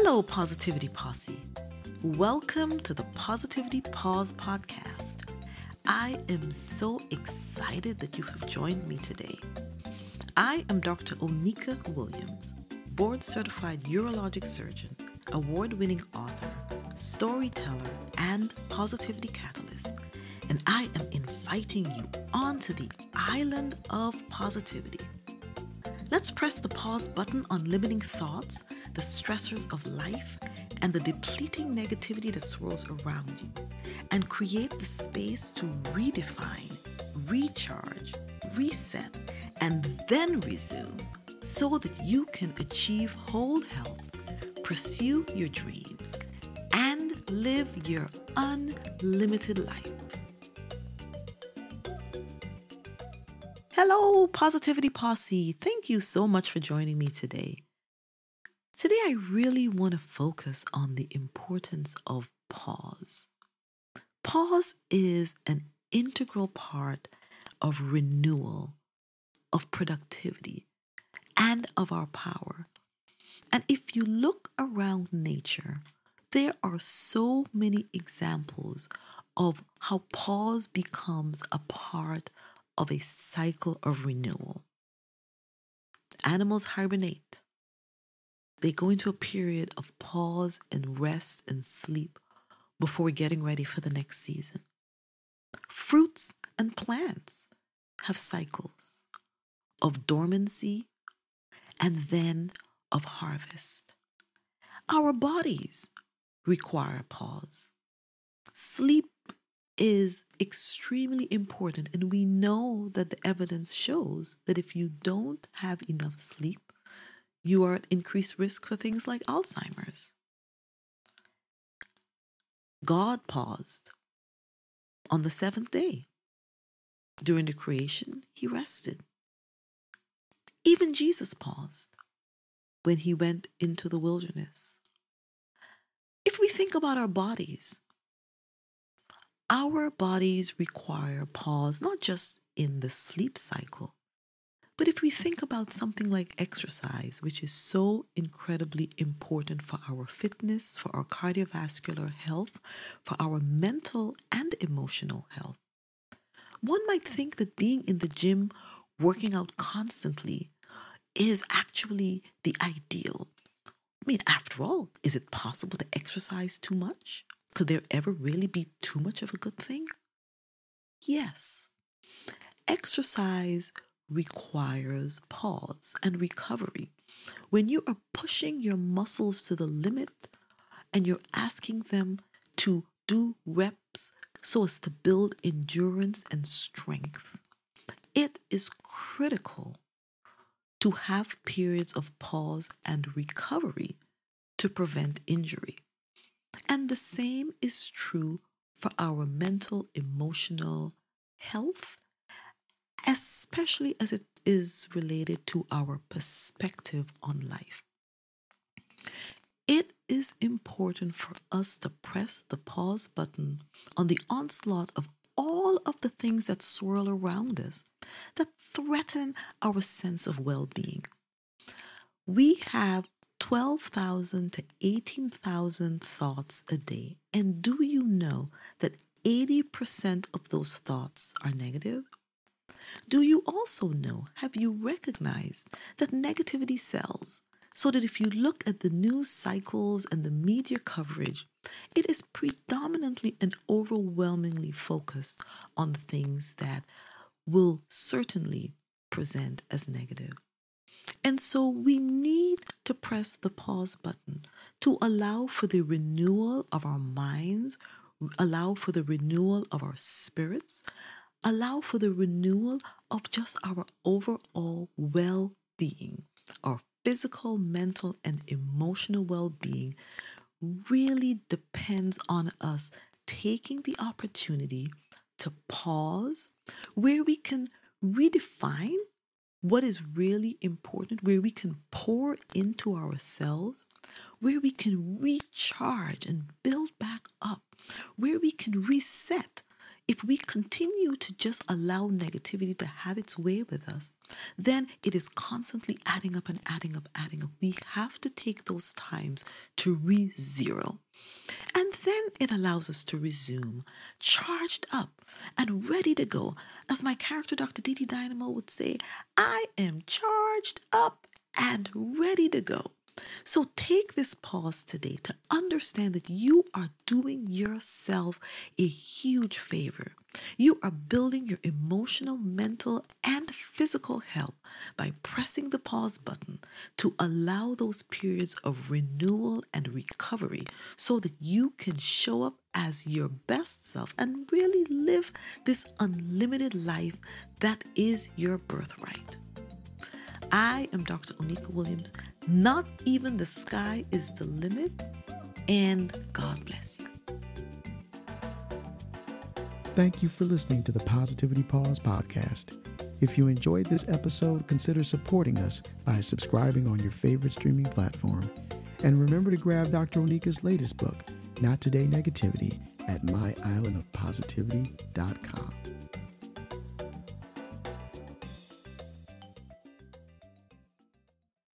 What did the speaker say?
Hello, Positivity Posse. Welcome to the Positivity Pause podcast. I am so excited that you have joined me today. I am Dr. Oneeka Williams, board certified urologic surgeon, award winning author, storyteller, and positivity catalyst, and I am inviting you onto the island of positivity. Let's press the pause button on limiting thoughts the stressors of life and the depleting negativity that swirls around you, and create the space to redefine, recharge, reset, and then resume so that you can achieve whole health, pursue your dreams, and live your unlimited life. Hello, Positivity Posse. Thank you so much for joining me today. Today, I really want to focus on the importance of pause. Pause is an integral part of renewal, of productivity, and of our power. And if you look around nature, there are so many examples of how pause becomes a part of a cycle of renewal. Animals hibernate they go into a period of pause and rest and sleep before getting ready for the next season. Fruits and plants have cycles of dormancy and then of harvest. Our bodies require pause. Sleep is extremely important, and we know that the evidence shows that if you don't have enough sleep, you are at increased risk for things like Alzheimer's. God paused on the seventh day. During the creation, he rested. Even Jesus paused when he went into the wilderness. If we think about our bodies, our bodies require pause not just in the sleep cycle, but if we think about something like exercise, which is so incredibly important for our fitness, for our cardiovascular health, for our mental and emotional health, one might think that being in the gym, working out constantly, is actually the ideal. I mean, after all, is it possible to exercise too much? Could there ever really be too much of a good thing? Yes. Exercise requires pause and recovery. When you are pushing your muscles to the limit and you're asking them to do reps so as to build endurance and strength, it is critical to have periods of pause and recovery to prevent injury. And the same is true for our mental, emotional health especially as it is related to our perspective on life. It is important for us to press the pause button on the onslaught of all of the things that swirl around us that threaten our sense of well being. We have 12,000 to 18,000 thoughts a day. And do you know that 80% of those thoughts are negative? Do you also know, have you recognized that negativity sells? So that if you look at the news cycles and the media coverage, it is predominantly and overwhelmingly focused on things that will certainly present as negative. And so we need to press the pause button to allow for the renewal of our minds, allow for the renewal of our spirits, allow for the renewal of just our overall well being, our physical, mental, and emotional well being really depends on us taking the opportunity to pause where we can redefine what is really important, where we can pour into ourselves, where we can recharge and build back up, where we can reset if we continue to just allow negativity to have its way with us, then it is constantly adding up and adding up, adding up. We have to take those times to re zero. And then it allows us to resume charged up and ready to go. As my character, Dr. Didi Dynamo, would say, I am charged up and ready to go. So take this pause today to understand that you are doing yourself a huge favor. You are building your emotional, mental, and physical health by pressing the pause button to allow those periods of renewal and recovery so that you can show up as your best self and really live this unlimited life that is your birthright. I am Dr. Oneeka Williams. Not even the sky is the limit. And God bless you. Thank you for listening to the Positivity Pause podcast. If you enjoyed this episode, consider supporting us by subscribing on your favorite streaming platform. And remember to grab Dr. Oneeka's latest book, Not Today Negativity, at myislandofpositivity.com.